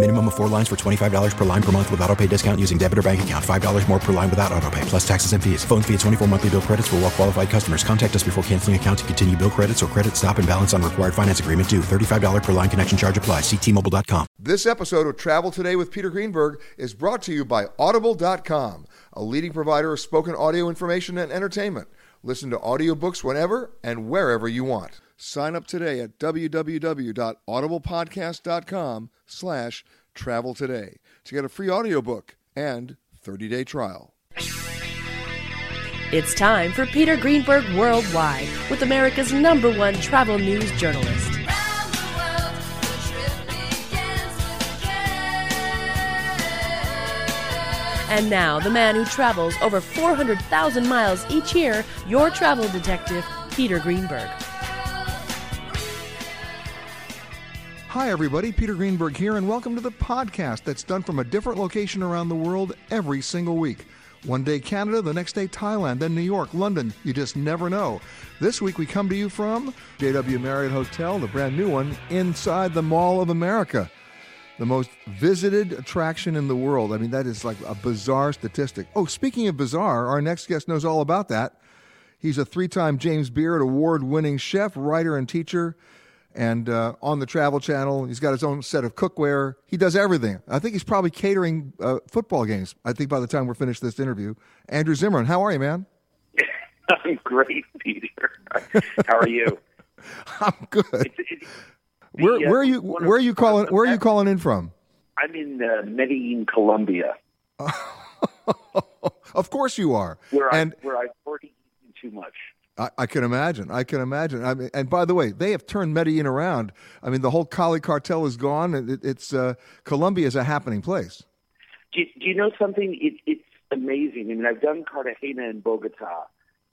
Minimum of four lines for $25 per line per month with auto pay discount using debit or bank account. $5 more per line without auto pay, plus taxes and fees. Phone fee at 24 monthly bill credits for all well qualified customers. Contact us before canceling account to continue bill credits or credit stop and balance on required finance agreement due. $35 per line connection charge applies. Ctmobile.com. This episode of Travel Today with Peter Greenberg is brought to you by Audible.com, a leading provider of spoken audio information and entertainment. Listen to audiobooks whenever and wherever you want. Sign up today at www.audiblepodcast.com slash travel today to get a free audiobook and 30-day trial. It's time for Peter Greenberg Worldwide with America's number one travel news journalist. And now, the man who travels over 400,000 miles each year, your travel detective, Peter Greenberg. Hi, everybody. Peter Greenberg here, and welcome to the podcast that's done from a different location around the world every single week. One day Canada, the next day Thailand, then New York, London. You just never know. This week we come to you from JW Marriott Hotel, the brand new one, inside the Mall of America. The most visited attraction in the world. I mean, that is like a bizarre statistic. Oh, speaking of bizarre, our next guest knows all about that. He's a three time James Beard award winning chef, writer, and teacher. And uh, on the Travel Channel, he's got his own set of cookware. He does everything. I think he's probably catering uh, football games. I think by the time we're finished this interview, Andrew Zimmern, how are you, man? I'm great, Peter. How are you? I'm good. It's, it's, where, the, uh, where are you? Where are you calling? Where are you calling in from? I'm in uh, Medellin, Colombia. of course you are. Where and I, where I've already eaten too much. I, can imagine. I can imagine. I mean, and by the way, they have turned Medellin around. I mean, the whole Cali cartel is gone. It, it's uh, Colombia is a happening place. Do you, do you know something? It, it's amazing. I mean, I've done Cartagena and Bogota,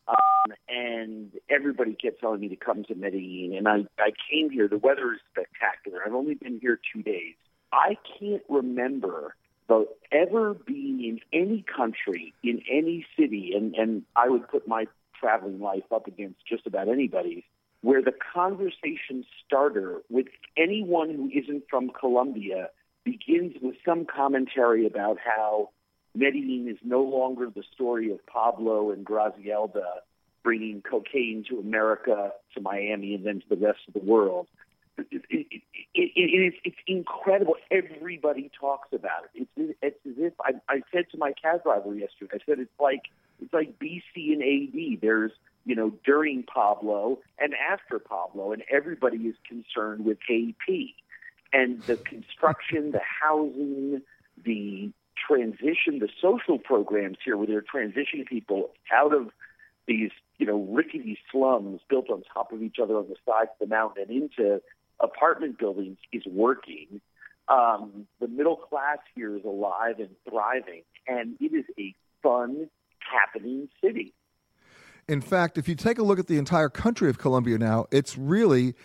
um, and everybody kept telling me to come to Medellin. And I, I came here. The weather is spectacular. I've only been here two days. I can't remember the ever being in any country, in any city, and, and I would put my traveling life up against just about anybody's, where the conversation starter with anyone who isn't from Colombia begins with some commentary about how Medellin is no longer the story of Pablo and Griselda bringing cocaine to America, to Miami, and then to the rest of the world. It, it, it, it is it's incredible. Everybody talks about it. It's, it's as if I, I said to my cab driver yesterday. I said it's like it's like BC and AD. There's you know during Pablo and after Pablo, and everybody is concerned with AP and the construction, the housing, the transition, the social programs here, where they're transitioning people out of these you know rickety slums built on top of each other on the sides of the mountain and into apartment buildings is working. Um, the middle class here is alive and thriving, and it is a fun, happening city. In fact, if you take a look at the entire country of Colombia now, it's really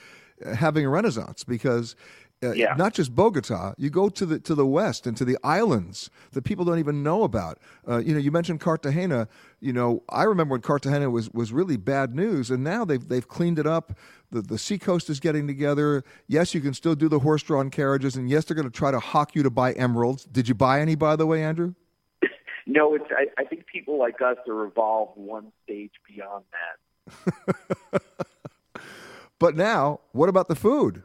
uh, having a renaissance because uh, yeah. not just Bogota. You go to the to the west and to the islands that people don't even know about. Uh, you know, you mentioned Cartagena. You know, I remember when Cartagena was was really bad news, and now they've they've cleaned it up. The the seacoast is getting together. Yes, you can still do the horse drawn carriages, and yes, they're going to try to hawk you to buy emeralds. Did you buy any, by the way, Andrew? no, it's. I, I think people like us are evolved one stage beyond that. but now, what about the food?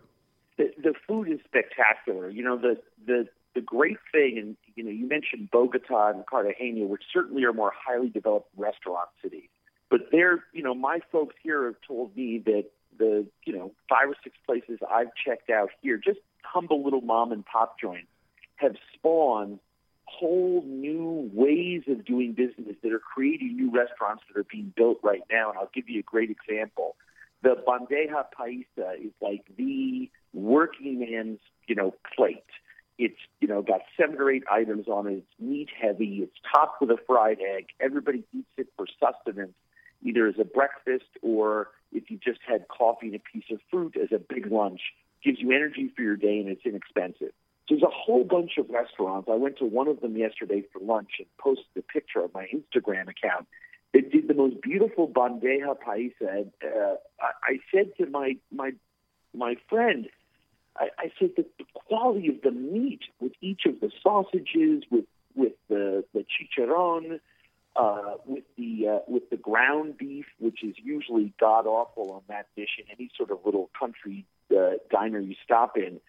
The, the food is spectacular. You know, the the the great thing, and you know, you mentioned Bogota and Cartagena, which certainly are more highly developed restaurant cities. But they're, you know, my folks here have told me that the, you know, five or six places I've checked out here, just humble little mom and pop joints, have spawned whole new ways of doing business that are creating new restaurants that are being built right now. And I'll give you a great example. The bandeja paisa is like the working man's, you know, plate. It's, you know, got seven or eight items on it. It's meat heavy. It's topped with a fried egg. Everybody eats it for sustenance, either as a breakfast or if you just had coffee and a piece of fruit as a big lunch. Gives you energy for your day and it's inexpensive. So There's a whole bunch of restaurants. I went to one of them yesterday for lunch and posted a picture on my Instagram account. It did the most beautiful bandeja paisa. Uh, I said to my my my friend, I, I said that the quality of the meat with each of the sausages, with with the the chicharron, uh, with the uh, with the ground beef, which is usually god awful on that dish in any sort of little country uh, diner you stop in.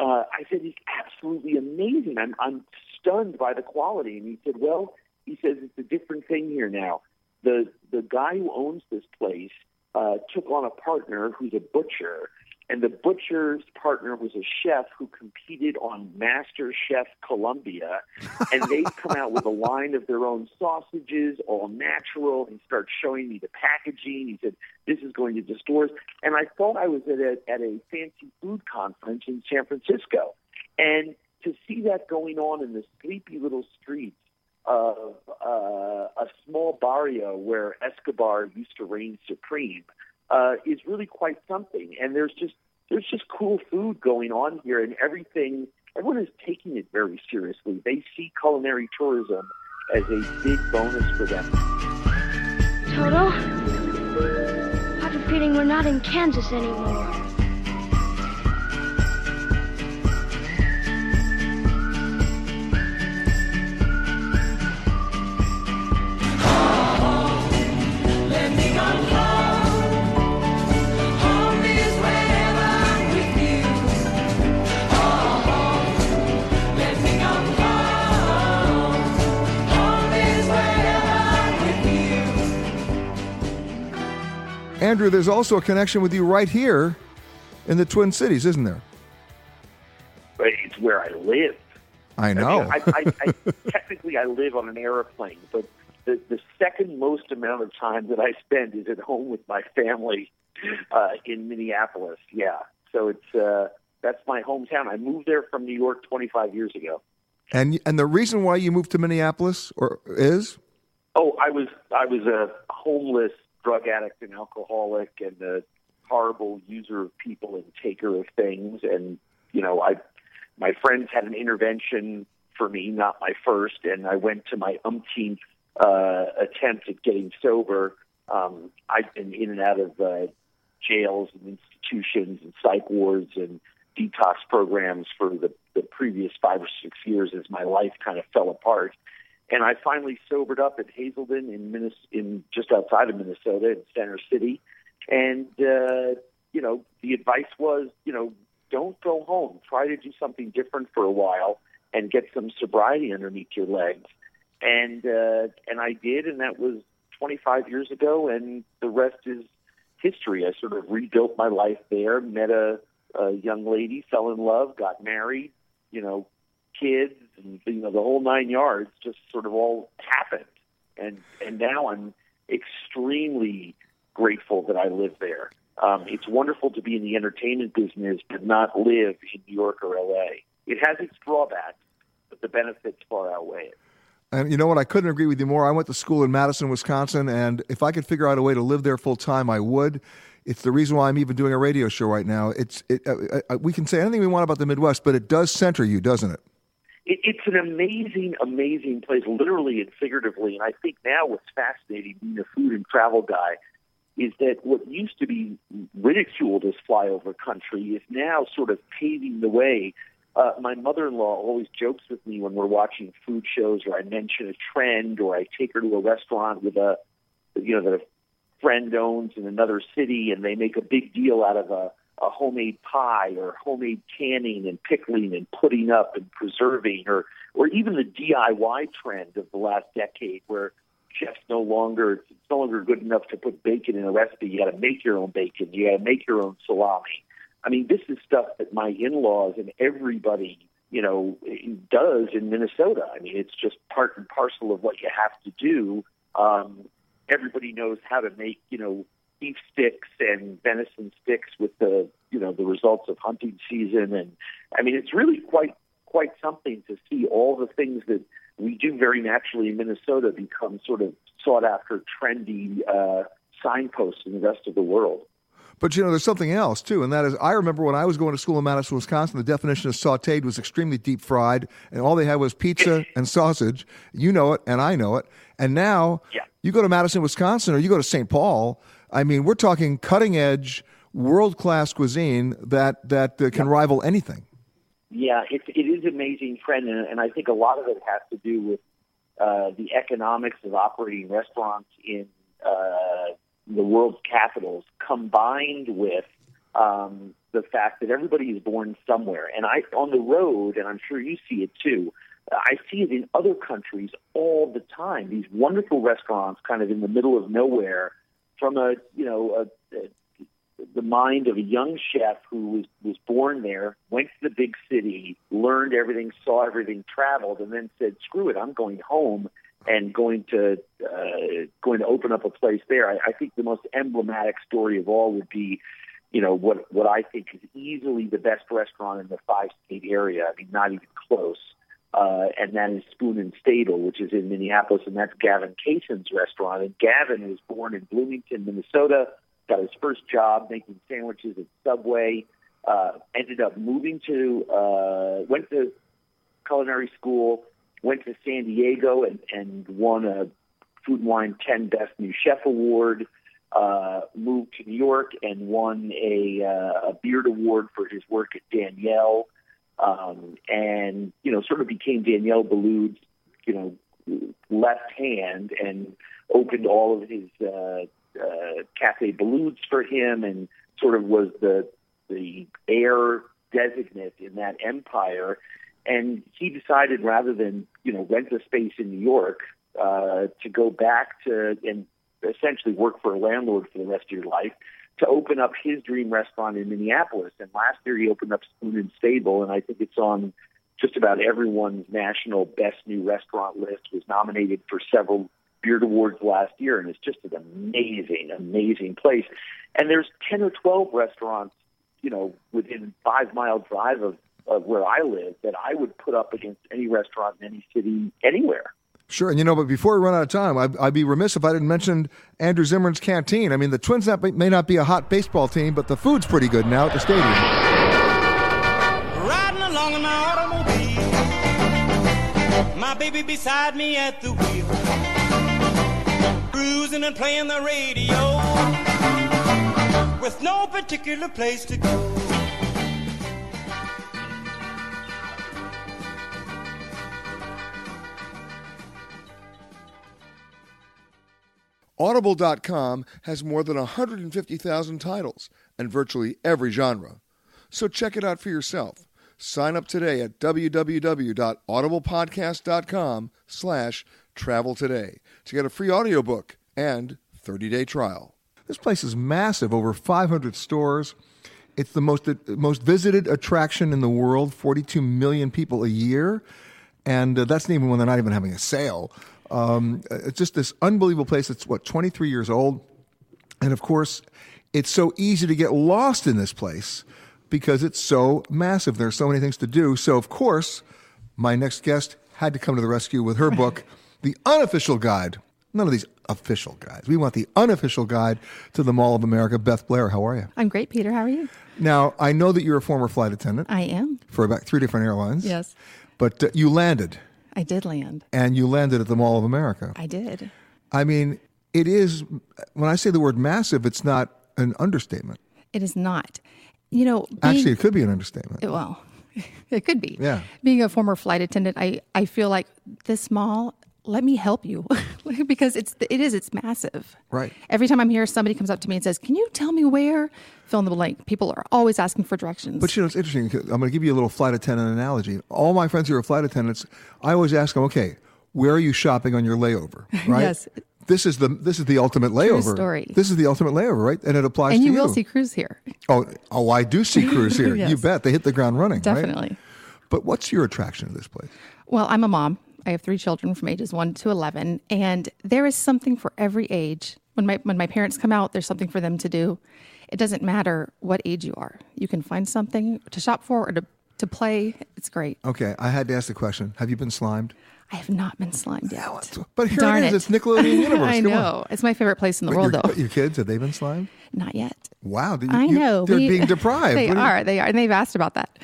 Uh, I said it's absolutely amazing. I'm I'm stunned by the quality. And he said, well, he says it's a different thing here now. The the guy who owns this place uh, took on a partner who's a butcher, and the butcher's partner was a chef who competed on Master Chef Colombia, and they come out with a line of their own sausages, all natural. He starts showing me the packaging. He said, "This is going to the stores," and I thought I was at a at a fancy food conference in San Francisco, and to see that going on in the sleepy little streets of uh, a small barrio where Escobar used to reign supreme uh, is really quite something. And there's just there's just cool food going on here, and everything. Everyone is taking it very seriously. They see culinary tourism as a big bonus for them. Toto, I have a feeling we're not in Kansas anymore. Andrew, there's also a connection with you right here in the Twin Cities, isn't there? It's where I live. I know. I, mean, I, I, I, technically, I live on an airplane, but the, the second most amount of time that I spend is at home with my family uh, in Minneapolis. Yeah, so it's uh, that's my hometown. I moved there from New York 25 years ago. And and the reason why you moved to Minneapolis or is? Oh, I was I was a homeless drug addict and alcoholic and a horrible user of people and taker of things. And you know, I my friends had an intervention for me, not my first, and I went to my umpteenth uh, attempt at getting sober. Um, I've been in and out of uh, jails and institutions and psych wards and detox programs for the, the previous five or six years as my life kind of fell apart. And I finally sobered up at Hazelden in Minnesota, in just outside of Minnesota in Center City. And uh, you know, the advice was, you know, don't go home. Try to do something different for a while and get some sobriety underneath your legs. And uh, and I did, and that was 25 years ago. And the rest is history. I sort of rebuilt my life there. Met a, a young lady, fell in love, got married. You know, kids and you know the whole nine yards just sort of all happened and and now i'm extremely grateful that i live there um, it's wonderful to be in the entertainment business but not live in new york or la it has its drawbacks but the benefits far outweigh it and you know what? I couldn't agree with you more. I went to school in Madison, Wisconsin, and if I could figure out a way to live there full time, I would. It's the reason why I'm even doing a radio show right now. It's it, uh, uh, we can say anything we want about the Midwest, but it does center you, doesn't it? It, it's an amazing, amazing place, literally and figuratively. And I think now what's fascinating, being a food and travel guy, is that what used to be ridiculed as flyover country is now sort of paving the way uh, my mother-in-law always jokes with me when we're watching food shows, or I mention a trend, or I take her to a restaurant with a, you know, that a friend owns in another city, and they make a big deal out of a, a homemade pie, or homemade canning and pickling and putting up and preserving, or or even the DIY trend of the last decade, where chefs no longer it's no longer good enough to put bacon in a recipe. You got to make your own bacon. You got to make your own salami. I mean, this is stuff that my in-laws and everybody, you know, does in Minnesota. I mean, it's just part and parcel of what you have to do. Um, everybody knows how to make, you know, beef sticks and venison sticks with the, you know, the results of hunting season. And I mean, it's really quite quite something to see all the things that we do very naturally in Minnesota become sort of sought after, trendy uh, signposts in the rest of the world. But you know, there's something else too, and that is, I remember when I was going to school in Madison, Wisconsin, the definition of sautéed was extremely deep fried, and all they had was pizza and sausage. You know it, and I know it. And now, yeah. you go to Madison, Wisconsin, or you go to St. Paul. I mean, we're talking cutting edge, world class cuisine that that uh, can yeah. rival anything. Yeah, it, it is amazing, trend, and, and I think a lot of it has to do with uh, the economics of operating restaurants in uh, the world's capitals, combined with um, the fact that everybody is born somewhere. And I, on the road, and I'm sure you see it too. I see it in other countries all the time. These wonderful restaurants, kind of in the middle of nowhere, from a you know a, a the mind of a young chef who was, was born there, went to the big city, learned everything, saw everything, traveled, and then said, "Screw it, I'm going home and going to uh, going to open up a place there." I, I think the most emblematic story of all would be, you know, what what I think is easily the best restaurant in the five state area. I mean, not even close. Uh, and that is Spoon and Stable, which is in Minneapolis, and that's Gavin Kaysen's restaurant. And Gavin was born in Bloomington, Minnesota got his first job making sandwiches at Subway. Uh, ended up moving to, uh, went to culinary school, went to San Diego and, and won a Food and Wine 10 Best New Chef Award. Uh, moved to New York and won a, uh, a Beard Award for his work at Daniel. Um, and, you know, sort of became Daniel Boulud's, you know, left hand and opened all of his uh, uh, Cafe Boulud's for him, and sort of was the the heir designate in that empire. And he decided rather than you know rent a space in New York uh, to go back to and essentially work for a landlord for the rest of your life to open up his dream restaurant in Minneapolis. And last year he opened up Spoon and Stable, and I think it's on just about everyone's national best new restaurant list. Was nominated for several Beard Awards last year, and it's just an amazing, amazing place. And there's 10 or 12 restaurants, you know, within five mile drive of, of where I live that I would put up against any restaurant in any city anywhere. Sure, and you know, but before we run out of time, I'd, I'd, be remiss if I didn't mention Andrew Zimmern's Canteen. I mean, the Twins may not be a hot baseball team, but the food's pretty good now at the stadium. Riding along in my automobile, my baby beside me at the wheel cruising and playing the radio with no particular place to go. Audible.com has more than 150,000 titles and virtually every genre. So check it out for yourself. Sign up today at www.audiblepodcast.com slash travel today to get a free audiobook and 30-day trial. This place is massive, over 500 stores. It's the most most visited attraction in the world, 42 million people a year, and uh, that's even when they're not even having a sale. Um, it's just this unbelievable place. It's what 23 years old, and of course, it's so easy to get lost in this place because it's so massive. There's so many things to do. So of course, my next guest had to come to the rescue with her book, The Unofficial Guide None of these official guides. We want the unofficial guide to the Mall of America. Beth Blair, how are you? I'm great, Peter. How are you? Now, I know that you're a former flight attendant. I am. For about three different airlines. Yes. But uh, you landed. I did land. And you landed at the Mall of America. I did. I mean, it is, when I say the word massive, it's not an understatement. It is not. You know, being, actually, it could be an understatement. It, Well, It could be. Yeah. Being a former flight attendant, I, I feel like this mall, let me help you because it's it is it's massive. Right. Every time I'm here, somebody comes up to me and says, "Can you tell me where?" Fill in the blank. People are always asking for directions. But you know, it's interesting I'm going to give you a little flight attendant analogy. All my friends who are flight attendants, I always ask them, okay, where are you shopping on your layover? Right. Yes. This is the this is the ultimate layover. story. This is the ultimate layover, right? And it applies and to you you. will see crews here. Oh, oh, I do see crews here. You bet. They hit the ground running. right? Definitely. But what's your attraction to this place? Well, I'm a mom. I have three children from ages one to eleven, and there is something for every age. When my when my parents come out, there's something for them to do. It doesn't matter what age you are. You can find something to shop for or to to play. It's great. Okay, I had to ask the question. Have you been slimed? I have not been slimed yet. But here Darn it is. It's Nickelodeon Universe. I Come on. know. It's my favorite place in the world, your, though. your kids have they been slimed? Not yet. Wow, did I you- know. they're We- being deprived. They you- are. They are, and they've asked about that.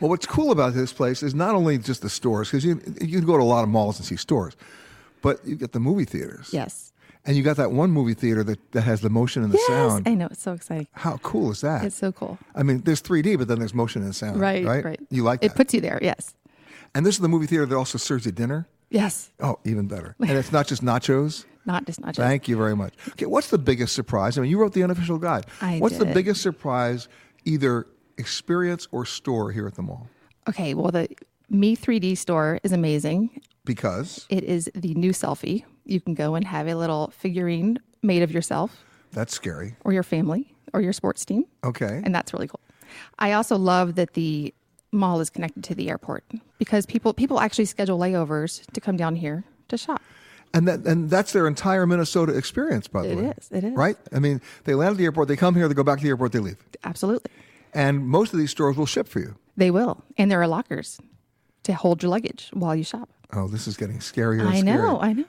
Well, what's cool about this place is not only just the stores, because you you can go to a lot of malls and see stores, but you get the movie theaters. Yes. And you got that one movie theater that, that has the motion and the yes, sound. I know. It's so exciting. How cool is that? It's so cool. I mean, there's 3D, but then there's motion and sound. Right. Right. Right. You like that? It puts you there. Yes. and this is the movie theater that also serves you dinner. Yes. Oh, even better. And it's not just nachos. Not just nachos. Thank you very much. Okay, what's the biggest surprise? I mean, you wrote the unofficial guide. I what's the biggest surprise, either experience or store here at the mall? Okay. Well, the Me 3D store is amazing. Because It is the new selfie. You can go and have a little figurine made of yourself that's scary. or your family or your sports team. Okay. and that's really cool. I also love that the mall is connected to the airport because people people actually schedule layovers to come down here to shop. And that and that's their entire Minnesota experience, by the It way. is, it is. Right? I mean, they land at the airport, they come here, they go back to the airport, they leave. Absolutely, And most of these stores will ship for you. they will, and there are lockers to hold your luggage while you shop. Oh, this is getting scarier and I scarier. know, I know.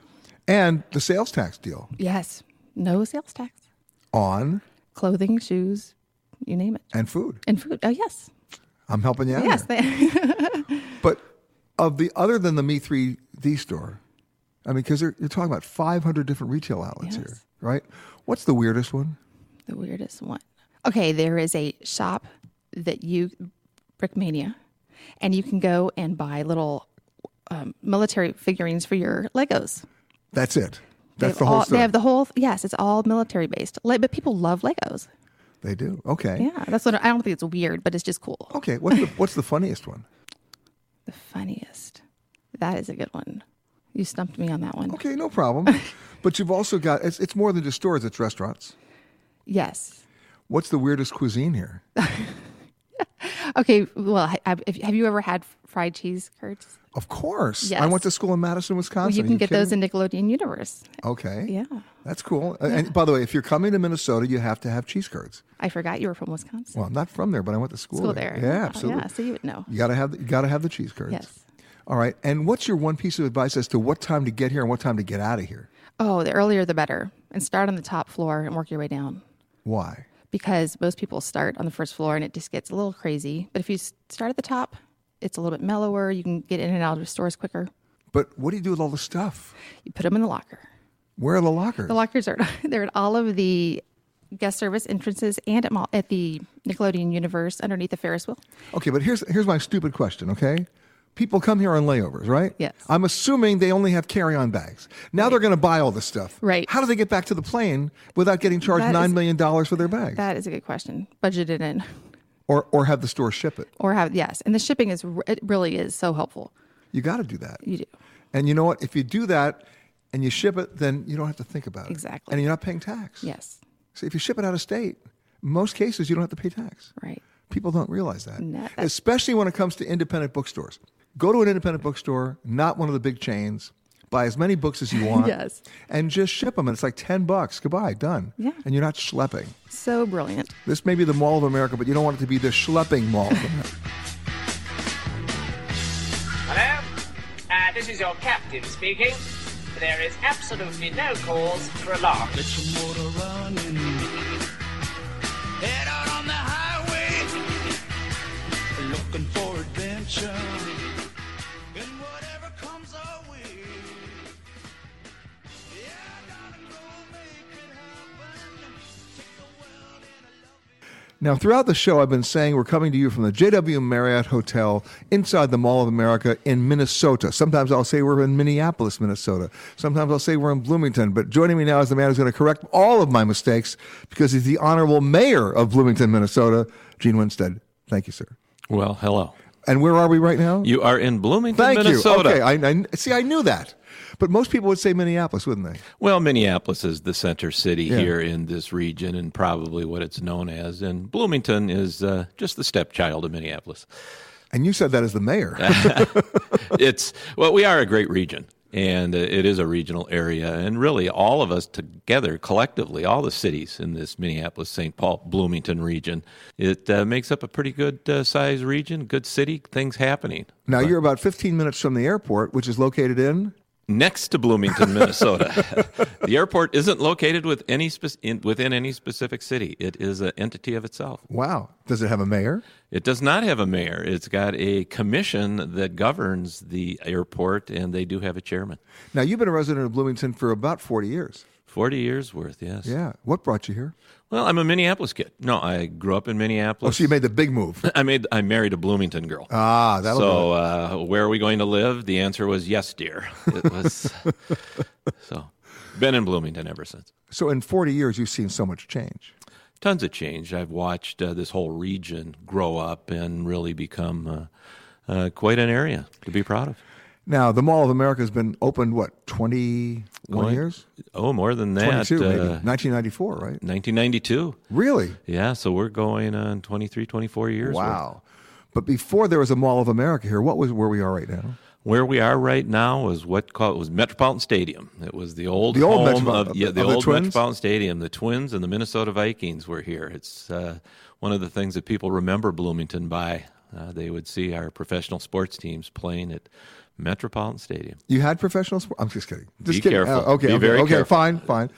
And the sales tax deal Yes, no sales tax, on clothing, shoes, you name it, and food. and food. Oh yes, I'm helping you out. yes. here. They, But of the other than the Me 3D store, I mean, because you're talking about 500 different retail outlets here, right? What's the weirdest one? the weirdest one. Okay, there is a shop that you Brickmania, and you can go and buy little um, military figurines for your Legos. That's it. That's the whole all. They have the whole. Yes, it's all military based. Le- But people love Legos. They do. Okay. Yeah, that's what I don't think it's weird, but it's just cool. Okay. What's the what's the funniest one? The funniest. That is a good one. You stumped me on that one. Okay, no problem. but you've also got it's it's more than just stores, it's restaurants. Yes. What's the weirdest cuisine here? Okay. Well, have, have you ever had fried cheese curds? Of course. I went to school in Madison, Well, Wisconsin. you Are can get those in Nickelodeon Universe. Okay. Yeah. That's cool. Uh, And by the way, if you're coming to Minnesota, you have to have cheese curds. I forgot you were from Wisconsin. Well, I'm not from there, but I went to school, School there. Yeah, Oh, absolutely. yeah, so you would know. You gotta have the, you gotta have the cheese curds. Yes. All right. And what's your one piece of advice as to what time to get here and what time to get out of here? Oh, the earlier the better. And start on the top floor and work your way down. Why? Because most people start on the first floor and it just gets a little crazy. But if you start at the top, it's a little bit mellower. You can get in and out of stores quicker. But what do you do with all the stuff? You put them in the locker. Where are the lockers? The lockers are they're at all of the guest service entrances and at, at the Nickelodeon Universe underneath the Ferris wheel. Okay, but here's here's my stupid question. Okay, people come here on layovers, right? Yes. I'm assuming they only have carry-on bags. Now they're going to buy all this stuff. Right. How do they get back to the plane without getting charged That nine is- million dollars for their bags, That is a good question. Budget it in, or or have the store ship it? or have yes. And the shipping is it really is so helpful. You got to do that. You do. And you know what? If you do that and you ship it, then you don't have to think about it. Exactly. And you're not paying tax. Yes. So if you ship it out of state, most cases you don't have to pay tax. Right. People don't realize that. No, Especially when it comes to independent bookstores. Go to an independent bookstore, not one of the big chains. Buy as many books as you want. Yes. And just ship them. And it's like 10 bucks. Goodbye. Done. Yeah. And you're not schlepping. So brilliant. This may be the Mall of America, but you don't want it to be the schlepping Mall of America. Hello? Uh, this is your captain speaking. There is absolutely no cause for alarm. Get your motor running. Head out on the highway. Looking for adventure. Now, throughout the show, I've been saying we're coming to you from the JW Marriott Hotel inside the Mall of America in Minnesota. Sometimes I'll say we're in Minneapolis, Minnesota. Sometimes I'll say we're in Bloomington. But joining me now is the man who's going to correct all of my mistakes because he's the honorable mayor of Bloomington, Minnesota, Gene Winstead. Thank you, sir. Well, hello. And where are we right now? You are in Bloomington, Thank Minnesota. you. Okay, I, I see. I knew that, but most people would say Minneapolis, wouldn't they? Well, Minneapolis is the center city Yeah. here in this region and probably what it's known as. And Bloomington is uh, just the stepchild of Minneapolis. And you said that as the mayor. it's, well, we are a great region. And uh, it is a regional area. And really, all of us together, collectively, all the cities in this Minneapolis, St. Paul, Bloomington region, it uh, makes up a pretty good uh, size region, good city, things happening. Now you're about 15 minutes from the airport, which is located in. Next to Bloomington, Minnesota. the airport isn't located with any spe- in, within any specific city. It is an entity of itself. Wow. Does it have a mayor? It does not have a mayor. It's got a commission that governs the airport, and they do have a chairman. Now you've been a resident of Bloomington for about 40 years. 40 years worth, yes. Yeah. What brought you here? Well, I'm a Minneapolis kid. No, I grew up in Minneapolis. Oh, so you made the big move. I made. I married a Bloomington girl. Ah, that'll So, uh, where are we going to live? The answer was yes, dear. It was. so, been in Bloomington ever since. So in 40 years, you've seen so much change. Tons of change. I've watched uh, this whole region grow up and really become uh, uh, quite an area to be proud of. Now, the Mall of America has been opened, what, 21 Going- years? Oh, more than that. 22, maybe. uh, 1994, right? 1992. Really? Yeah, so we're going on 23, 24 years. Wow. But before there was a Mall of America here, what was where we are right now? Where we are right now is what called was Metropolitan Stadium. It was the old The old home Metropol- of yeah, the of the old? Metropolitan Stadium. The Twins and the Minnesota Vikings were here. It's uh, one of the things that people remember Bloomington by. Uh, they would see our professional sports teams playing at Metropolitan Stadium. You had professional sport? I'm just kidding. Just Be kidding. careful. Uh, okay, Be okay, okay, careful. fine, fine.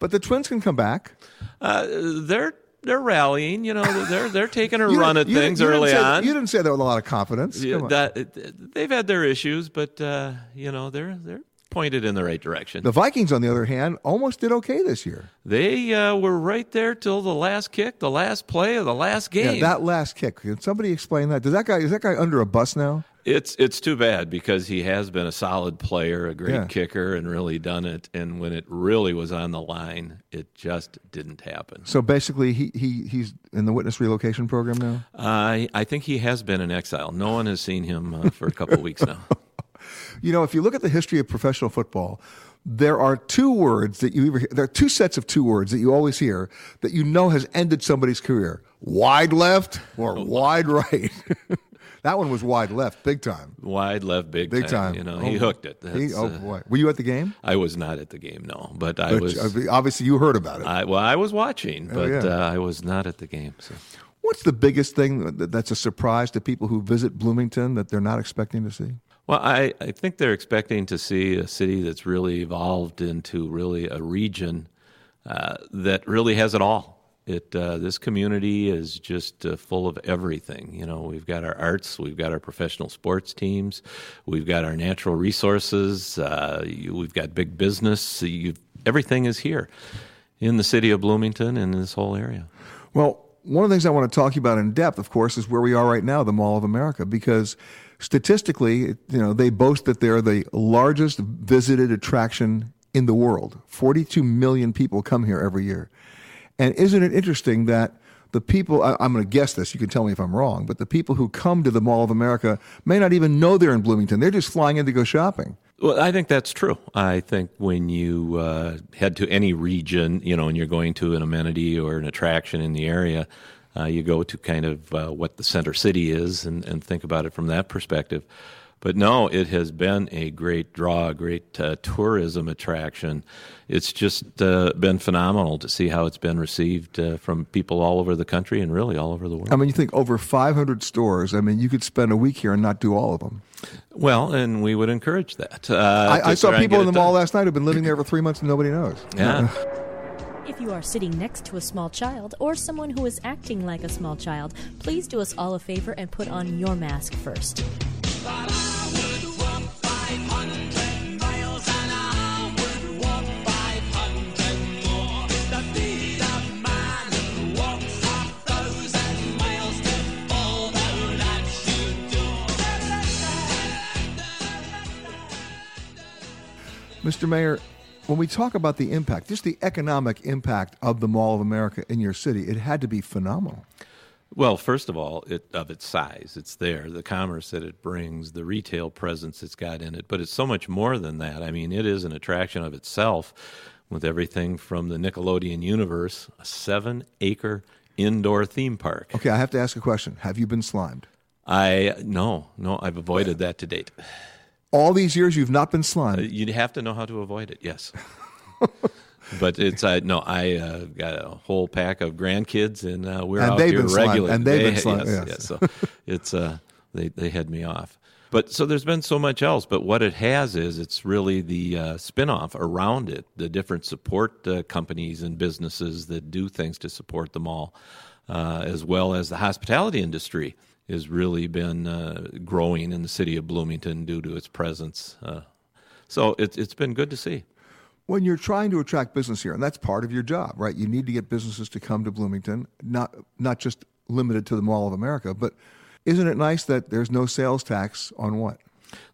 But the Twins can come back. Uh, they're they're rallying. You know, they're they're taking a run at things early say- on. You didn't say that with a lot of confidence. Yeah, that they've had their issues, but uh, you know they're they're pointed in the right direction. The Vikings, on the other hand, almost did okay this year. They uh, were right there till the last kick, the last play of the last game. Yeah, that last kick. Can somebody explain that? Does that guy is that guy under a bus now? It's it's too bad because he has been a solid player, a great Yeah. kicker, and really done it. And when it really was on the line, it just didn't happen. So basically, he, he he's in the witness relocation program now. I I think he has been in exile. No one has seen him uh, for a couple of weeks now. You know, if you look at the history of professional football, there are two words that you ever hear, there are two sets of two words that you always hear that you know has ended somebody's career: wide left or wide right. that one was wide left, big time. Wide left, big, Big time. You know, Oh, he hooked it. he- oh uh, boy, were you at the game? I was not at the game, no, but I But was. obviously you heard about it. I, well, I was watching, Oh, but yeah. uh, I was not at the game. So. What's the biggest thing that's a surprise to people who visit Bloomington that they're not expecting to see? Well, I, I think they're expecting to see a city that's really evolved into really a region uh, that really has it all. It uh, this community is just uh, full of everything. You know, we've got our arts, we've got our professional sports teams, we've got our natural resources, uh, you, we've got big business. You, everything is here in the city of Bloomington and in this whole area. Well, one of the things I want to talk about in depth, of course, is where we are right now, the Mall of America, because statistically, you know, they boast that they're the largest visited attraction in the world. 42 million people come here every year. And isn't it interesting that the people, I, I'm going to guess this, you can tell me if I'm wrong, but the people who come to the Mall of America may not even know they're in Bloomington. They're just flying in to go shopping. Well, I think that's true. I think when you uh, head to any region, you know, and you're going to an amenity or an attraction in the area, uh, you go to kind of uh, what the center city is and, and think about it from that perspective. But no, it has been a great draw, a great uh, tourism attraction. It's just uh, been phenomenal to see how it's been received uh, from people all over the country and really all over the world. I mean, you think over 500 stores. I mean, you could spend a week here and not do all of them. Well, and we would encourage that. Uh, I, I saw people in the mall done. last night who've been living there for three months and nobody knows. Yeah. If you are sitting next to a small child or someone who is acting like a small child, please do us all a favor and put on your mask first. Mr. Mayor, when we talk about the impact, just the economic impact of the Mall of America in your city, it had to be phenomenal. Well, first of all, it, of its size, it's there, the commerce that it brings, the retail presence it's got in it, but it's so much more than that. I mean, it is an attraction of itself with everything from the Nickelodeon universe, a seven acre indoor theme park. Okay, I have to ask a question. Have you been slimed? I, no, no, I've avoided that to date. All these years you've not been slimed? Uh, you'd have to know how to avoid it, yes. but it's uh, no. I uh, got a whole pack of grandkids, and uh, we're and out they've here been regularly. and they've they, been slimed. Yes, yes. yes. So it's uh, they they head me off. But so there's been so much else. But what it has is it's really the uh, spinoff around it, the different support uh, companies and businesses that do things to support them all, uh, as well as the hospitality industry has really been uh, growing in the city of Bloomington due to its presence. Uh, so it's it's been good to see. When you're trying to attract business here, and that's part of your job, right? You need to get businesses to come to Bloomington, not not just limited to the Mall of America, but isn't it nice that there's no sales tax on what?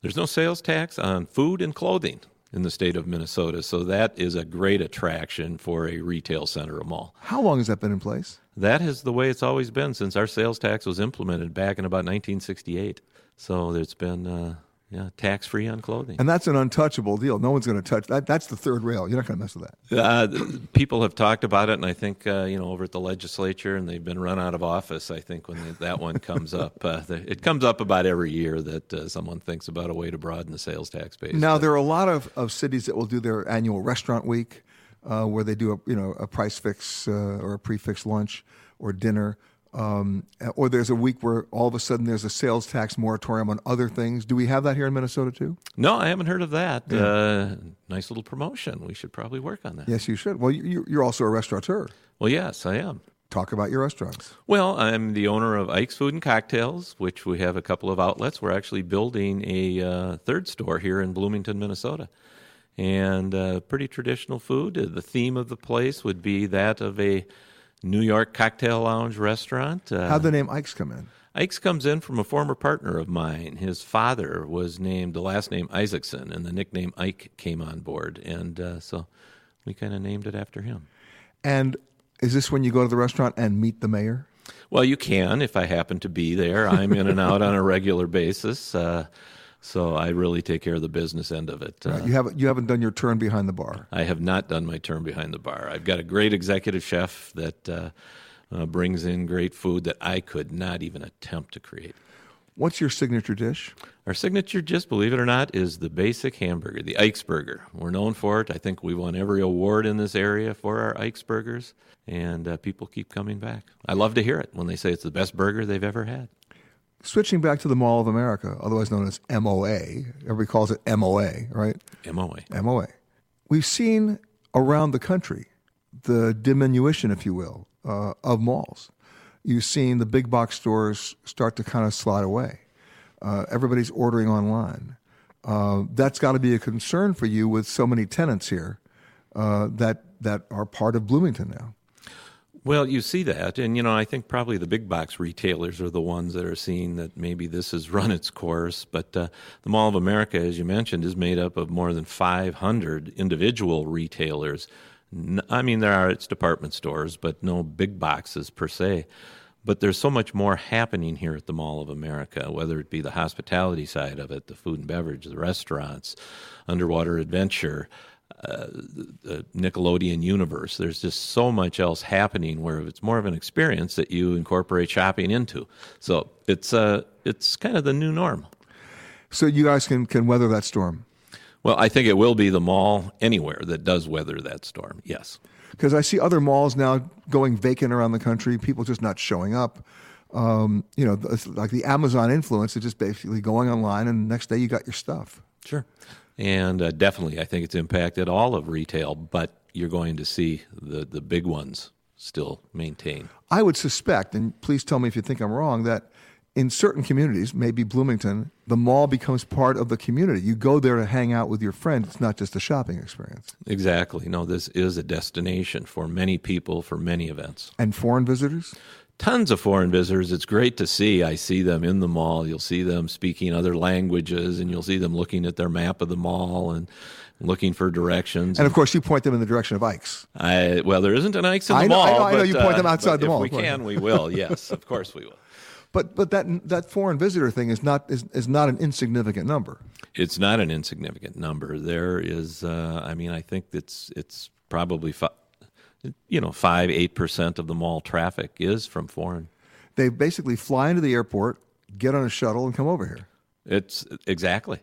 There's no sales tax on food and clothing in the state of Minnesota, so that is a great attraction for a retail center or mall. How long has that been in place? That is the way it's always been since our sales tax was implemented back in about 1968. So it's been uh, yeah tax free on clothing. And that's an untouchable deal. No one's going to touch that. That's the third rail. You're not going to mess with that. Uh, people have talked about it, and I think uh, you know over at the legislature, and they've been run out of office. I think when they, that one comes up, uh, the, it comes up about every year that uh, someone thinks about a way to broaden the sales tax base. Now there are a lot of, of cities that will do their annual restaurant week, uh, where they do a you know a price fix uh, or a prefix lunch or dinner. Um, or there's a week where all of a sudden there's a sales tax moratorium on other things. Do we have that here in Minnesota too? No, I haven't heard of that. Yeah. Uh, nice little promotion. We should probably work on that. Yes, you should. Well, you, you're also a restaurateur. Well, yes, I am. Talk about your restaurants. Well, I'm the owner of Ike's Food and Cocktails, which we have a couple of outlets. We're actually building a uh, third store here in Bloomington, Minnesota. And uh, pretty traditional food. The theme of the place would be that of a New York cocktail lounge restaurant. Uh, How'd the name Ike's come in? Ike's comes in from a former partner of mine. His father was named the last name Isaacson, and the nickname Ike came on board. And uh, so we kind of named it after him. And is this when you go to the restaurant and meet the mayor? Well, you can if I happen to be there. I'm in and out on a regular basis. Uh, so I really take care of the business end of it. Right. Uh, You haven't you haven't done your turn behind the bar. I have not done my turn behind the bar. I've got a great executive chef that uh, uh, brings in great food that I could not even attempt to create. What's your signature dish? Our signature, just believe it or not, is the basic hamburger, the Ike's Burger. We're known for it. I think we've won every award in this area for our Ike's Burgers, and uh, people keep coming back. I love to hear it when they say it's the best burger they've ever had. Switching back to the Mall of America, otherwise known as MOA, everybody calls it MOA, right? MOA. MOA. We've seen around the country the diminution, if you will, uh, of malls. You've seen the big box stores start to kind of slide away. Uh, everybody's ordering online. Uh, that's got to be a concern for you with so many tenants here uh, that that are part of Bloomington now. Well, you see that, and you know, I think probably the big box retailers are the ones that are seeing that maybe this has run its course. But uh, the Mall of America, as you mentioned, is made up of more than 500 individual retailers. I mean, there are its department stores, but no big boxes per se. But there's so much more happening here at the Mall of America, whether it be the hospitality side of it, the food and beverage, the restaurants, underwater adventure, uh, the Nickelodeon universe. There's just so much else happening where it's more of an experience that you incorporate shopping into. So it's uh, it's kind of the new norm. So you guys can can weather that storm. Well, I think it will be the mall anywhere that does weather that storm. Yes. Because I see other malls now going vacant around the country, people just not showing up. Um, you know, like the Amazon influence is just basically going online, and the next day you got your stuff. Sure. And uh, definitely, I think it's impacted all of retail, but you're going to see the, the big ones still maintain. I would suspect, and please tell me if you think I'm wrong, that in certain communities, maybe Bloomington, the mall becomes part of the community. You go there to hang out with your friends. It's not just a shopping experience. Exactly. No, this is a destination for many people for many events. And foreign visitors? Tons of foreign visitors. It's great to see. I see them in the mall. You'll see them speaking other languages, and you'll see them looking at their map of the mall and looking for directions. And of course, you point them in the direction of Ike's. I well, there isn't an Ike's in the I know, mall. I know, I know but, you point uh, them outside but the if mall, we can, we will. Yes, of course we will. But but that that foreign visitor thing is not is, is not an insignificant number. It's not an insignificant number. There is, uh, I mean, I think it's it's probably fi- you know five eight percent of the mall traffic is from foreign. They basically fly into the airport, get on a shuttle, and come over here. It's exactly.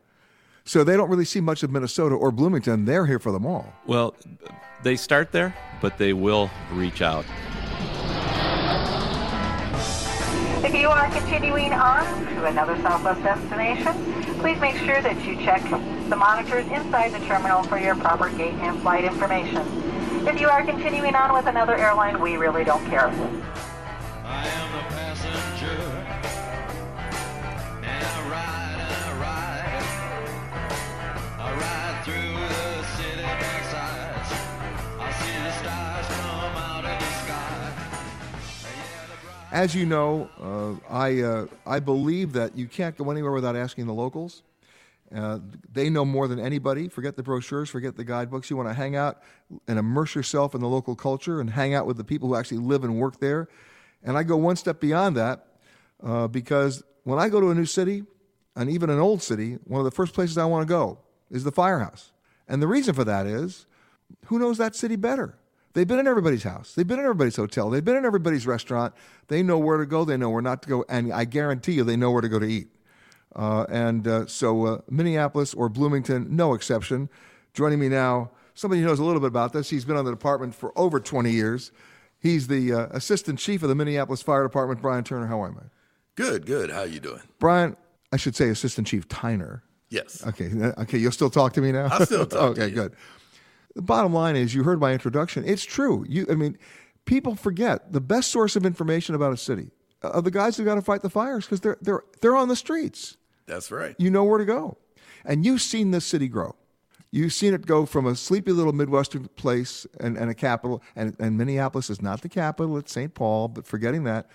So they don't really see much of Minnesota or Bloomington. They're here for the mall. Well, they start there, but they will reach out. If you are continuing on to another Southwest destination, please make sure that you check the monitors inside the terminal for your proper gate and flight information. If you are continuing on with another airline, we really don't care. I am the passenger. And I ride I ride. I ride through the city backsides. I see the stars come out of the sky. As you know, uh, I uh, I believe that you can't go anywhere without asking the locals. Uh, they know more than anybody. Forget the brochures, forget the guidebooks. You want to hang out and immerse yourself in the local culture and hang out with the people who actually live and work there. And I go one step beyond that uh, because when I go to a new city, and even an old city, one of the first places I want to go is the firehouse. And the reason for that is who knows that city better? They've been in everybody's house. They've been in everybody's hotel. They've been in everybody's restaurant. They know where to go. They know where not to go. And I guarantee you, they know where to go to eat. Uh, and uh, so, uh, Minneapolis or Bloomington, no exception. Joining me now, somebody who knows a little bit about this. He's been on the department for over 20 years. He's the uh, assistant chief of the Minneapolis Fire Department. Brian Tyner, how are you. Good, good. How are you doing? Brian, I should say assistant chief Tyner. Yes. Okay, uh, okay. You'll still talk to me now. I'll still talk okay, to you. good. The bottom line is, you heard my introduction. It's true. You, I mean, people forget the best source of information about a city uh, are the guys who got to fight the fires because they're they're they're on the streets. That's right. You know where to go, and you've seen this city grow. You've seen it go from a sleepy little Midwestern place and, and a capital, and, and Minneapolis is not the capital, it's St. Paul, but forgetting that.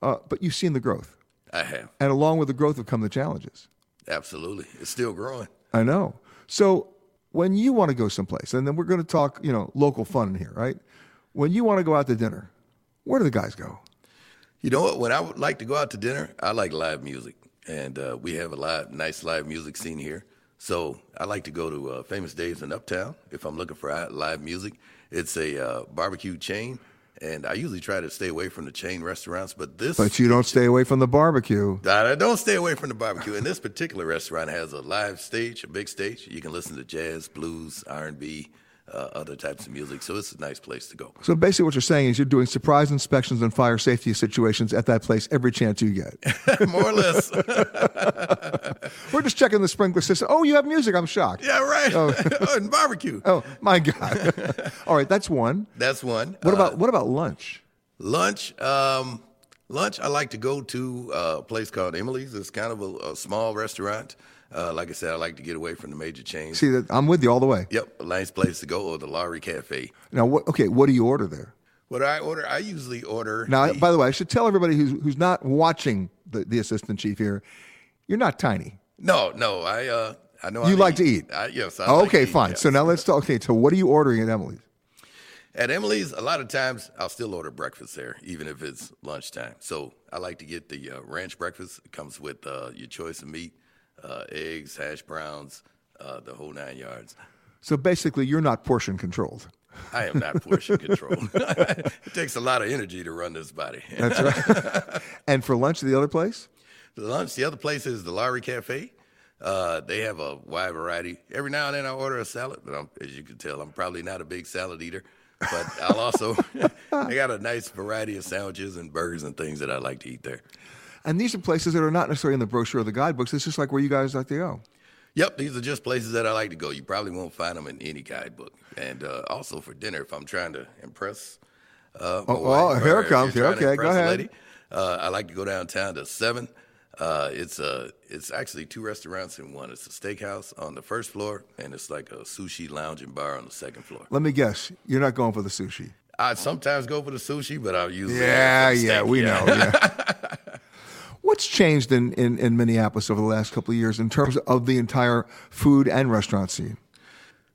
Uh, but you've seen the growth. I have. And along with the growth have come the challenges. Absolutely. It's still growing. I know. So when you want to go someplace, and then we're going to talk, you know, local fun here, right? When you want to go out to dinner, where do the guys go? You know what? When I would like to go out to dinner, I like live music, and uh, we have a live, nice live music scene here. So I like to go to uh, Famous Dave's in Uptown if I'm looking for live music. It's a uh, barbecue chain, and I usually try to stay away from the chain restaurants. But this, But you don't stay away from the barbecue. I don't stay away from the barbecue. And this particular restaurant has a live stage, a big stage. You can listen to jazz, blues, R&B, uh, other types of music. So it's a nice place to go. So basically, what you're saying is you're doing surprise inspections and fire safety situations at that place every chance you get. More or less. We're just checking the sprinkler system. Oh, you have music. I'm shocked. Yeah, right. Oh. and barbecue. Oh my God! All right, that's one. That's one. What Uh, about what about lunch? Lunch, um, lunch. I like to go to uh, a place called Emily's. It's kind of a, a small restaurant. Uh, like I said, I like to get away from the major chains. See, that I'm with you all the way. Yep, a nice place to go, or the Lowry Cafe. Now, what? Okay, what do you order there? What do I order? I usually order. Now, the- by the way, I should tell everybody who's who's not watching the, the assistant chief here, you're not tiny. no, no, I uh, I know you how like to eat. I, yes. I Oh, like okay, to eat, fine. yes. So now let's talk. Okay, so what are you ordering at Emily's? At Emily's, a lot of times I'll still order breakfast there, even if it's lunchtime. So I like to get the uh, ranch breakfast. It comes with uh, your choice of meat, uh, eggs, hash browns, uh, the whole nine yards. So basically, you're not portion controlled. I am not portion controlled. it takes a lot of energy to run this body. That's right. and for lunch, the other place? The lunch, the other place is the Lowry Cafe. Uh, they have a wide variety. Every now and then I order a salad, but I'm, as you can tell, I'm probably not a big salad eater. But I'll also, they got a nice variety of sandwiches and burgers and things that I like to eat there. And these are places that are not necessarily in the brochure or the guidebooks. It's just like where you guys like to go. Yep, these are just places that I like to go. You probably won't find them in any guidebook. And uh, also for dinner, if I'm trying to impress. Uh, Oh, wife, oh, here it comes. Here, okay, go ahead. lady, uh, I like to go downtown to Seven. Uh, it's uh, it's actually two restaurants in one. It's a steakhouse on the first floor, and it's like a sushi lounge and bar on the second floor. Let me guess. You're not going for the sushi. I sometimes go for the sushi, but I'll usually Yeah, yeah, we know. Yeah. What's changed in, in, in Minneapolis over the last couple of years in terms of the entire food and restaurant scene?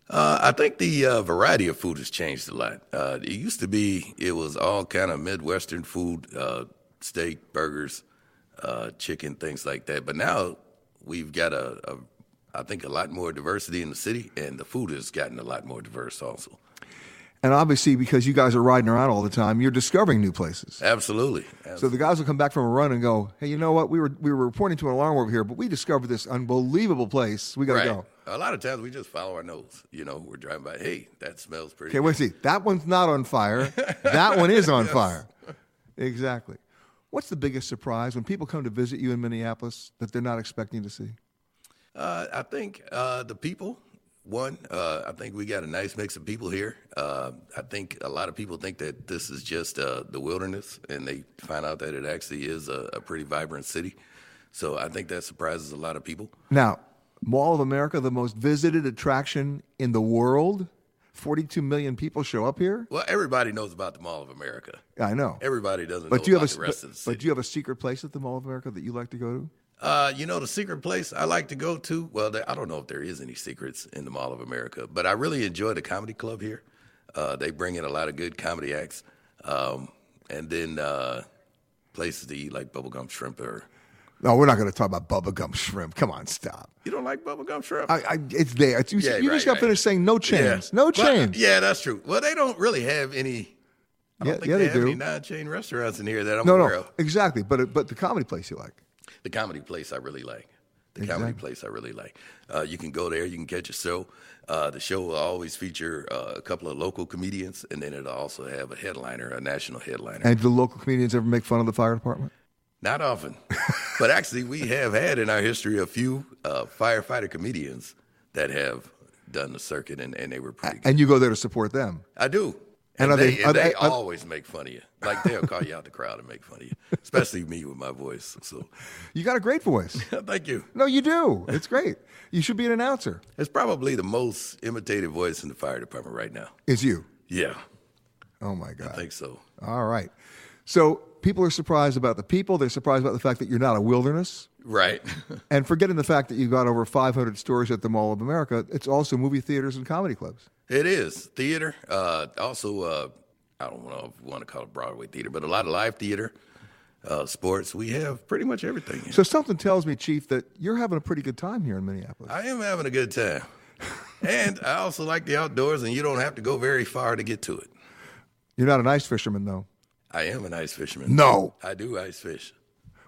Uh, I think the uh, variety of food has changed a lot. Uh, it used to be it was all kind of Midwestern food, uh, steak, burgers, uh, chicken, things like that. But now we've got a, a, I think, a lot more diversity in the city, and the food has gotten a lot more diverse also. And obviously, because you guys are riding around all the time, you're discovering new places. Absolutely. So the guys will come back from a run and go, "Hey, you know what? We were we were reporting to an alarm over here, but we discovered this unbelievable place. We got to right. go." A lot of times we just follow our nose. You know, we're driving by. Hey, that smells pretty. Okay, wait. See, that one's not on fire. that one is on Yes. fire. Exactly. What's the biggest surprise when people come to visit you in Minneapolis that they're not expecting to see? Uh, I think uh, the people. One, uh, I think we got a nice mix of people here. Uh, I think a lot of people think that this is just uh, the wilderness, and they find out that it actually is a, a pretty vibrant city. So I think that surprises a lot of people. Now, Mall of America, the most visited attraction in the world. 42 million people show up here. Well, everybody knows about the Mall of America. I know. Everybody doesn't But know do you have a the rest but, of the city. but do you have a secret place at the Mall of America that you like to go to? Uh, you know, the secret place I like to go to, well, I don't know if there is any secrets in the Mall of America, but I really enjoy the comedy club here. Uh, they bring in a lot of good comedy acts. Um, and then uh, places to eat like Bubba Gump Shrimp or. No, we're not going to talk about Bubba Gump Shrimp. Come on, stop. You don't like Bubba Gump Shrimp? I, I, it's there. It's, you Yeah, you right, just got right. finished saying no chains. No But- chains. yeah, that's true. Well, they don't really have any. I don't Yeah, think yeah, they, they have do. any non-chain restaurants in here that I'm no, aware no, of. exactly. But but the comedy place you like. The comedy place I really like. The comedy place I really like. Uh, you can go there. You can catch a show. Uh, the show will always feature uh, a couple of local comedians, and then it'll also have a headliner, a national headliner. And do the local comedians ever make fun of the fire department? Not often, but actually, we have had in our history a few uh, firefighter comedians that have done the circuit, and, and they were pretty. And you go there to support them. I do. And they, they- and they they- always make fun of you. Like they'll call you out the crowd and make fun of you, especially me with my voice. So You got a great voice. thank you. No, you do. It's great. You should be an announcer. It's probably the most imitated voice in the fire department right now. It's you. Yeah, Oh my God. I think so. All right. So people are surprised about the people. They're surprised about the fact that you're not a wilderness. Right. And forgetting the fact that you've got over 500 stores at the Mall of America, it's also movie theaters and comedy clubs. It is theater. Uh, also, uh, I don't know if you want to call it Broadway theater, but a lot of live theater, uh, sports. We have pretty much everything. here. So something tells me, Chief, that you're having a pretty good time here in Minneapolis. I am having a good time, and I also like the outdoors, and you don't have to go very far to get to it. You're not an ice fisherman, though, I am an ice fisherman. No. I do ice fish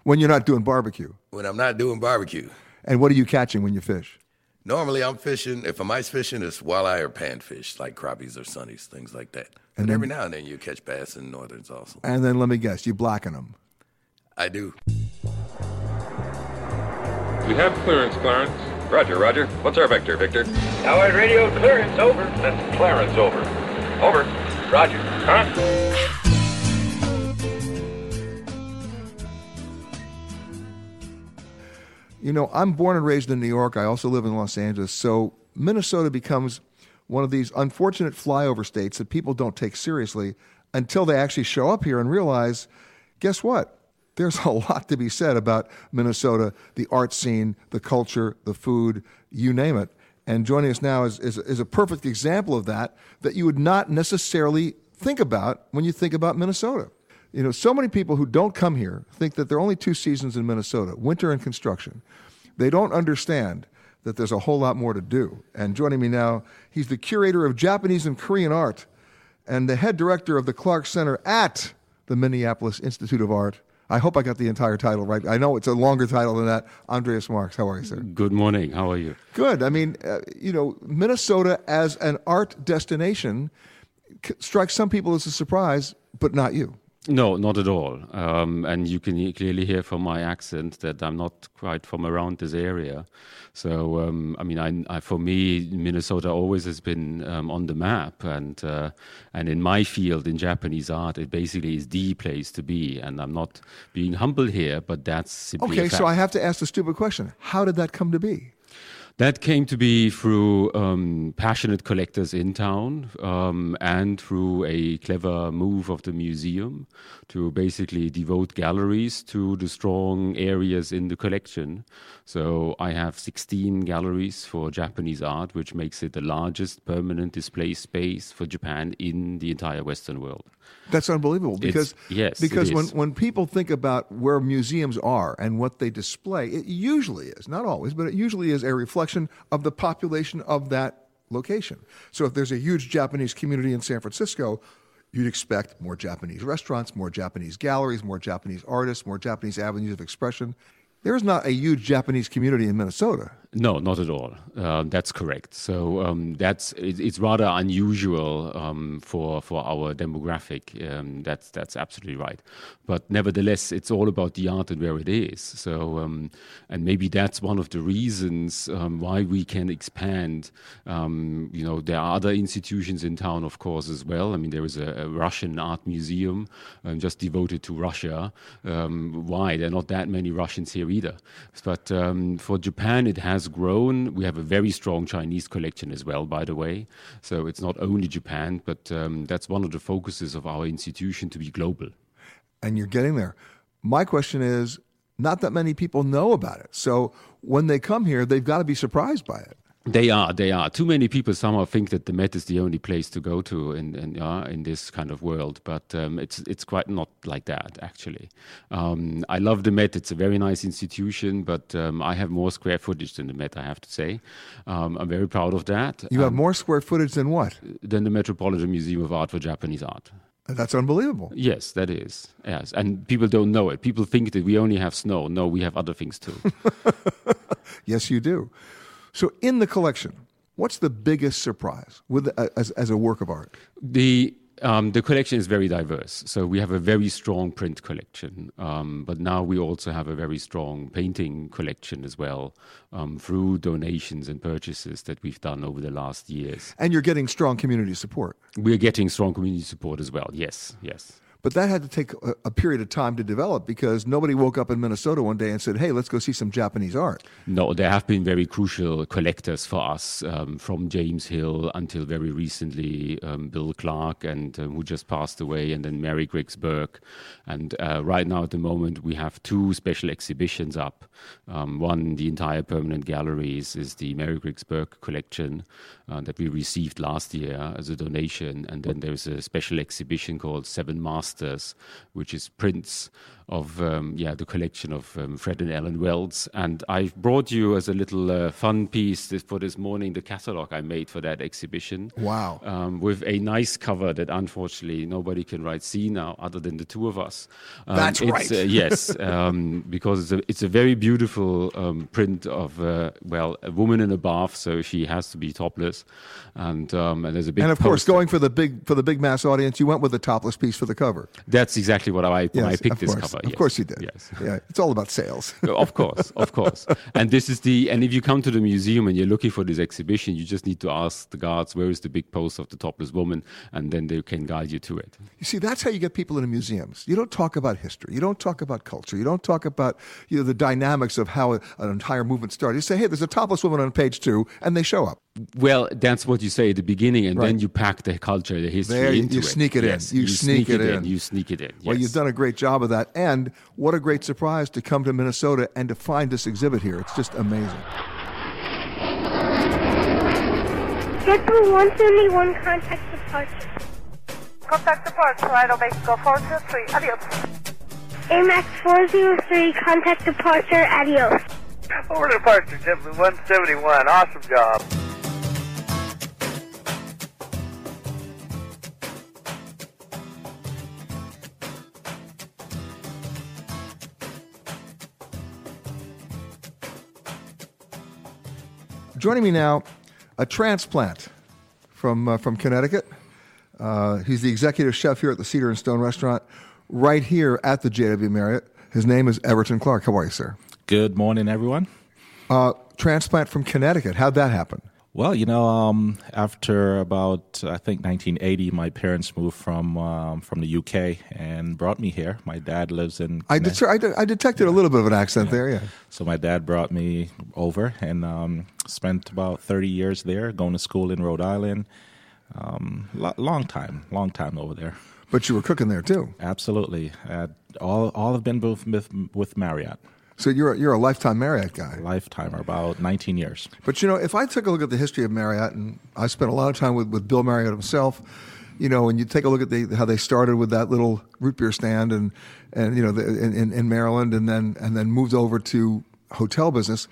when you're not doing barbecue. when I'm not doing barbecue. And what are you catching when you fish? Normally, I'm fishing. If I'm ice fishing, it's walleye or panfish, like crappies or sunnies, things like that. And And then- every now and then you catch bass and northerns also. And then let me guess, you blacken them. I do. We have clearance, Clarence. Roger, Roger. What's our vector, Victor? Howard radio clearance over. That's Clarence over. Over. Roger. Huh? You know, I'm born and raised in New York. I also live in Los Angeles. So Minnesota becomes one of these unfortunate flyover states that people don't take seriously until they actually show up here and realize guess what? There's a lot to be said about Minnesota, the art scene, the culture, the food, you name it. And joining us now is, is, is a perfect example of that that you would not necessarily think about when you think about Minnesota. You know, so many people who don't come here think that there are only two seasons in Minnesota winter and construction. They don't understand that there's a whole lot more to do. And joining me now, he's the curator of Japanese and Korean art and the head director of the Clark Center at the Minneapolis Institute of Art. I hope I got the entire title right. I know it's a longer title than that. Andreas Marks, how are you, sir? Good morning. How are you? Good. I mean, uh, you know, Minnesota as an art destination c- strikes some people as a surprise, but not you. No, not at all. Um, and you can clearly hear from my accent that I'm not quite from around this area. So, um, I mean, I, I, for me, Minnesota always has been um, on the map, and uh, and in my field in Japanese art, it basically is the place to be. And I'm not being humble here, but that's Okay, so. I have to ask the stupid question: How did that come to be? That came to be through um, passionate collectors in town um, and through a clever move of the museum to basically devote galleries to the strong areas in the collection. So I have 16 galleries for Japanese art, which makes it the largest permanent display space for Japan in the entire Western world. That's unbelievable because It's- yes, because when, when people think about where museums are and what they display, it usually is not always, but it usually is a reflection of the population of that location. So if there's a huge Japanese community in San Francisco, you'd expect more Japanese restaurants, more Japanese galleries, more Japanese artists, more Japanese avenues of expression. There's not a huge Japanese community in Minnesota. No, not at all. Uh, that's correct. So um, that's it, it's rather unusual um, for for our demographic. Um, that's that's absolutely right. But nevertheless, it's all about the art and where it is. So um, and maybe that's one of the reasons um, why we can expand. Um, you know, there are other institutions in town, of course, as well. I mean, there is a, a Russian art museum um, just devoted to Russia. Why? There are not that many Russians here either. But for Japan, it has grown. We have a very strong Chinese collection as well, by the way. So it's not only Japan, but um, that's one of the focuses of our institution to be global. and you're getting there. My question is not that many people know about it. So when they come here, they've got to be surprised by it. They are, they are. Too many people somehow think that the Met is the only place to go to in in, uh, in this kind of world, but um, it's it's quite not like that actually. Um, I love the Met; it's a very nice institution, but um, I have more square footage than the Met. I have to say, um, I'm very proud of that. You have Um, more square footage than what? than the Metropolitan Museum of Art for Japanese Art. That's unbelievable. Yes, that is. Yes, and people don't know it. People think that we only have snow. No, we have other things too. Yes, you do. So in the collection, what's the biggest surprise with uh, as, as a work of art? The um, the collection is very diverse. So we have a very strong print collection, um, but now we also have a very strong painting collection as well um, through donations and purchases that we've done over the last years. And you're getting strong community support. We're getting strong community support as well. Yes, yes. But that had to take a, a period of time to develop because nobody woke up in Minnesota one day and said, "Hey, let's go see some Japanese art." No, there have been very crucial collectors for us, um, from James Hill until very recently um, Bill Clark, and um, who just passed away, and then Mary Griggs Burke. And uh, right now, at the moment, we have two special exhibitions up. Um, one, the entire permanent galleries, is the Mary Griggs Burke collection uh, that we received last year as a donation, and then there's a special exhibition called Seven Masters, which is prints of um, yeah the collection of um, Fred and Ellen Wells. And I've brought you as a little uh, fun piece this, for this morning the catalog I made for that exhibition. Wow. Um, with a nice cover that unfortunately nobody can write see now, other than the two of us. Um, That's it's, right. Uh, yes, um, because it's a, it's a very beautiful um, print of uh, well a woman in a bath, so she has to be topless, and um, and there's a big and of course, going for the big for the big mass audience, you went with the topless piece for the cover. That's exactly what I when I picked this course. cover. Of yes. course you did. Yes. Yeah, it's all about sales. of course, of course. And this is the and if you come to the museum and you're looking for this exhibition, you just need to ask the guards where is the big poster of the topless woman, and then they can guide you to it. You see, that's how you get people into museums. You don't talk about history. You don't talk about culture. You don't talk about you know the dynamics of how an entire movement started. You say, "Hey, there's a topless woman on page two, and they show up. Well, that's what you say at the beginning, and then you pack the culture, the history There, you- into you it. sneak it in. Yes, You sneak it in. You sneak it in. Well, you've done a great job of that, and what a great surprise to come to Minnesota and to find this exhibit here. It's just amazing. JetBlue 171 contact departure. Contact departure, Rhino base, go 423, adios. AMAX 403 contact departure. Adios. Over to departure, JetBlue 171. Awesome job. Joining me now, a transplant from uh, from Connecticut. Uh, he's the executive chef here at the Cedar and Stone Restaurant, right here at the JW Marriott. His name is Everton Clark. How are you, sir? Good morning, everyone. Uh, transplant from Connecticut. How'd that happen? Well, you know, um, after about I think 1980, my parents moved from um, from the UK and brought me here. My dad lives in. I, det- I, de- I detected a little bit of an accent there. Yeah. So my dad brought me over and um, spent about 30 years there, going to school in Rhode Island. Um, lo- long time, long time over there. But you were cooking there too. Absolutely. Uh, all all have been with with Marriott. So you're a, you're a lifetime Marriott guy. Lifetime, or about 19 years. But you know, if I took a look at the history of Marriott, and I spent a lot of time with, with Bill Marriott himself, you know, and you take a look at the, how they started with that little root beer stand, and and you know, the, in, in, in Maryland, and then and then moved over to hotel business.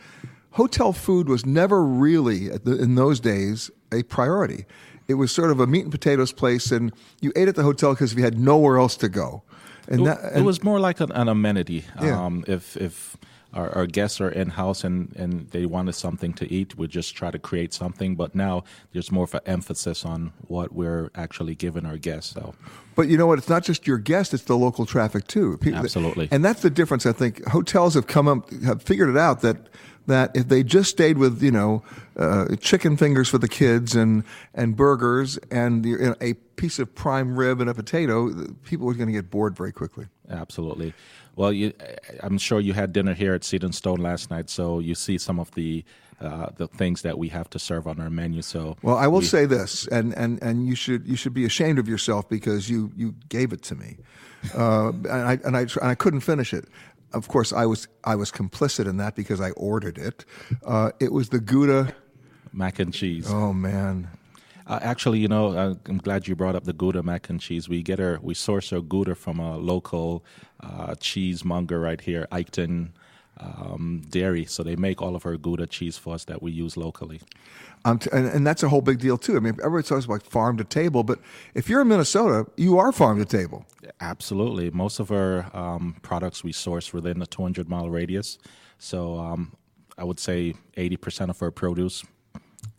Hotel food was never really at the, in those days a priority. It was sort of a meat and potatoes place, and you ate at the hotel because you had nowhere else to go. And it, that, it was more like an, an amenity. Yeah. Um, if if our, our guests are in house and, and they wanted something to eat, we'd just try to create something. But now there's more of an emphasis on what we're actually giving our guests. So But you know what? It's not just your guests; it's the local traffic too. People- Absolutely. and that's the difference. I think hotels have come up, have figured it out that that if they just stayed with you know uh, chicken fingers for the kids and and burgers and you know, a piece of prime rib and a potato, people are going to get bored very quickly. Absolutely. Well, you, I'm sure you had dinner here at Cedar and Stone last night, so you see some of the uh, the things that we have to serve on our menu. So, Well, I will we- say this, and, and, and you should you should be ashamed of yourself because you, you gave it to me, uh, and I and I and I couldn't finish it. Of course, I was I was complicit in that because I ordered it. Uh, it was the Gouda mac and cheese. Oh man. Uh, actually, you know, uh, I'm glad you brought up the Gouda mac and cheese. We get our, we source our Gouda from a local uh, cheesemonger right here, Eichten um, Dairy. So they make all of our Gouda cheese for us that we use locally. Um, and, and that's a whole big deal too. I mean, everybody talks about farm to table, but if you're in Minnesota, you are farm to table. Absolutely. Most of our um, products we source within a 200 mile radius. So um, I would say 80% of our produce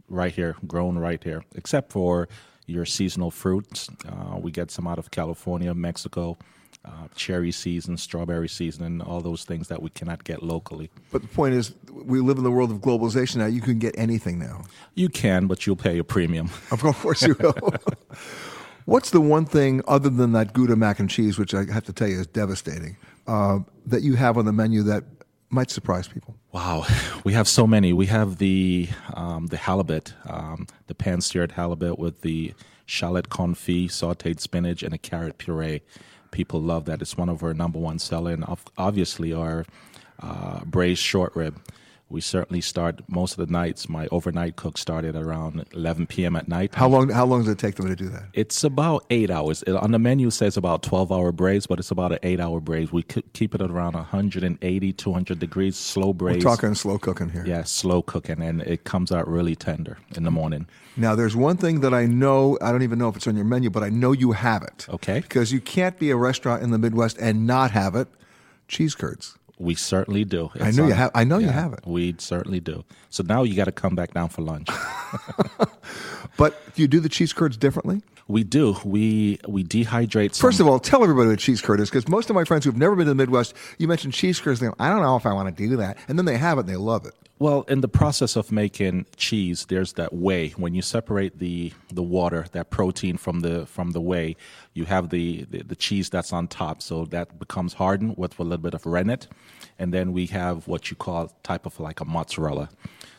right here, grown right here, except for your seasonal fruits. Uh, we get some out of California, Mexico, uh, cherry season, strawberry season, and all those things that we cannot get locally. But the point is, we live in the world of globalization now. You can get anything now. You can, but you'll pay a premium. Of course you will. What's the one thing other than that Gouda mac and cheese, which I have to tell you is devastating, uh, that you have on the menu that might surprise people? Wow, we have so many. We have the um, the halibut, um, the pan seared halibut with the shallot confit, sautéed spinach, and a carrot puree. People love that. It's one of our number one seller, and obviously our uh, braised short rib. We certainly start most of the nights. My overnight cook started around 11 p.m. at night. How long? How long does it take them to do that? It's about eight hours. It, on the menu it says about 12 hour braise, but it's about an eight hour braise. We keep it at around 180, 200 degrees, slow braise. We're talking slow cooking here. Yeah, slow cooking, and it comes out really tender in the morning. Now, there's one thing that I know, I don't even know if it's on your menu, but I know you have it. Okay. Because you can't be a restaurant in the Midwest and not have it cheese curds. We certainly do. I It's know you have- I know you have it. We certainly do. So now you got to come back down for lunch. But do you do the cheese curds differently? we do. We we dehydrate. Some, First of all, tell everybody what cheese curd is, because most of my friends who've never been to the Midwest, you mentioned cheese curds, they go, I don't know if I want to do that. And then they have it and they love it. Well, in the process of making cheese, there's that whey. When you separate the the water, that protein from the from the whey, you have the, the, the cheese that's on top. So that becomes hardened with a little bit of rennet, and then we have what you call type of like a mozzarella.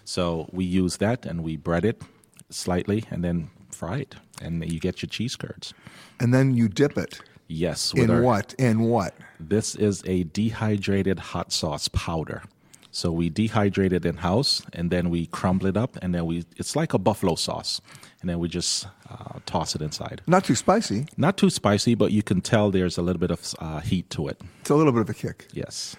So we use that and we bread it slightly and then fry it, and you get your cheese curds. And then you dip it. Yes. In our- what? In what? This is a dehydrated hot sauce powder. So we dehydrate it in house, and then we crumble it up, and then we it's like a buffalo sauce, and then we just uh, toss it inside. Not too spicy. Not too spicy, but you can tell there's a little bit of uh, heat to it. It's a little bit of a kick. Yes.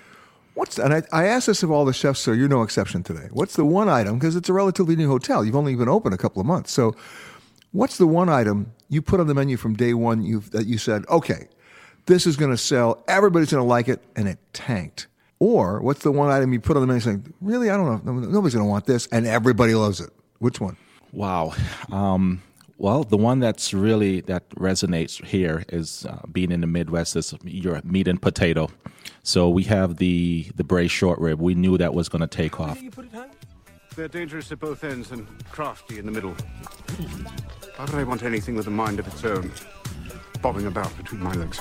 What's and I, I asked this of all the chefs, so you're no exception today. What's the one item because it's a relatively new hotel? You've only been open a couple of months, so what's the one item you put on the menu from day one that you said, okay, this is going to sell, everybody's going to like it, and it tanked? Or what's the one item you put on the menu saying, really, I don't know, nobody's going to want this, and everybody loves it? Which one? Wow. Um, well, the one that's really that resonates here is uh, being in the Midwest is your meat and potato. So we have the the braised short rib. We knew that was going to take off. They're dangerous at both ends and crafty in the middle. Why would I want anything with a mind of its own, bobbing about between my legs?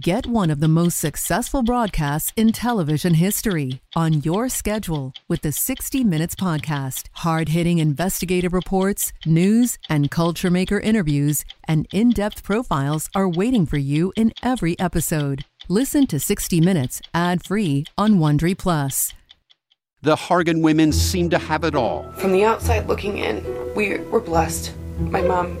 Get one of the most successful broadcasts in television history on your schedule with the 60 Minutes Podcast. Hard hitting investigative reports, news, and culture maker interviews, and in depth profiles are waiting for you in every episode. Listen to 60 Minutes ad free on Wondery Plus. The Hargan women seem to have it all. From the outside looking in, we were blessed. My mom